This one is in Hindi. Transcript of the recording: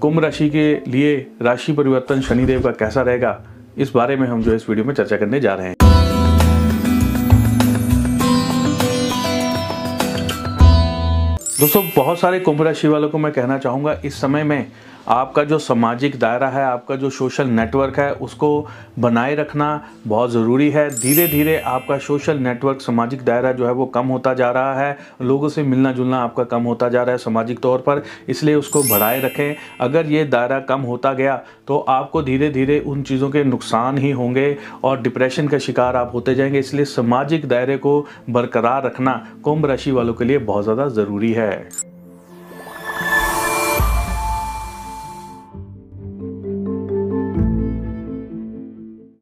कुंभ राशि के लिए राशि परिवर्तन शनिदेव का कैसा रहेगा, इस बारे में हम जो इस वीडियो में चर्चा करने जा रहे हैं। दोस्तों, बहुत सारे कुंभ राशि वालों को मैं कहना चाहूँगा, इस समय में आपका जो सामाजिक दायरा है, आपका जो सोशल नेटवर्क है, उसको बनाए रखना बहुत ज़रूरी है। धीरे धीरे आपका सोशल नेटवर्क सामाजिक दायरा जो है, वो कम होता जा रहा है। लोगों से मिलना जुलना आपका कम होता जा रहा है सामाजिक तौर पर, इसलिए उसको बढ़ाए रखें। अगर ये दायरा कम होता गया तो आपको धीरे धीरे उन चीज़ों के नुकसान ही होंगे और डिप्रेशन का शिकार आप होते जाएँगे। इसलिए सामाजिक दायरे को बरकरार रखना कुंभ राशि वालों के लिए बहुत ज़्यादा ज़रूरी है।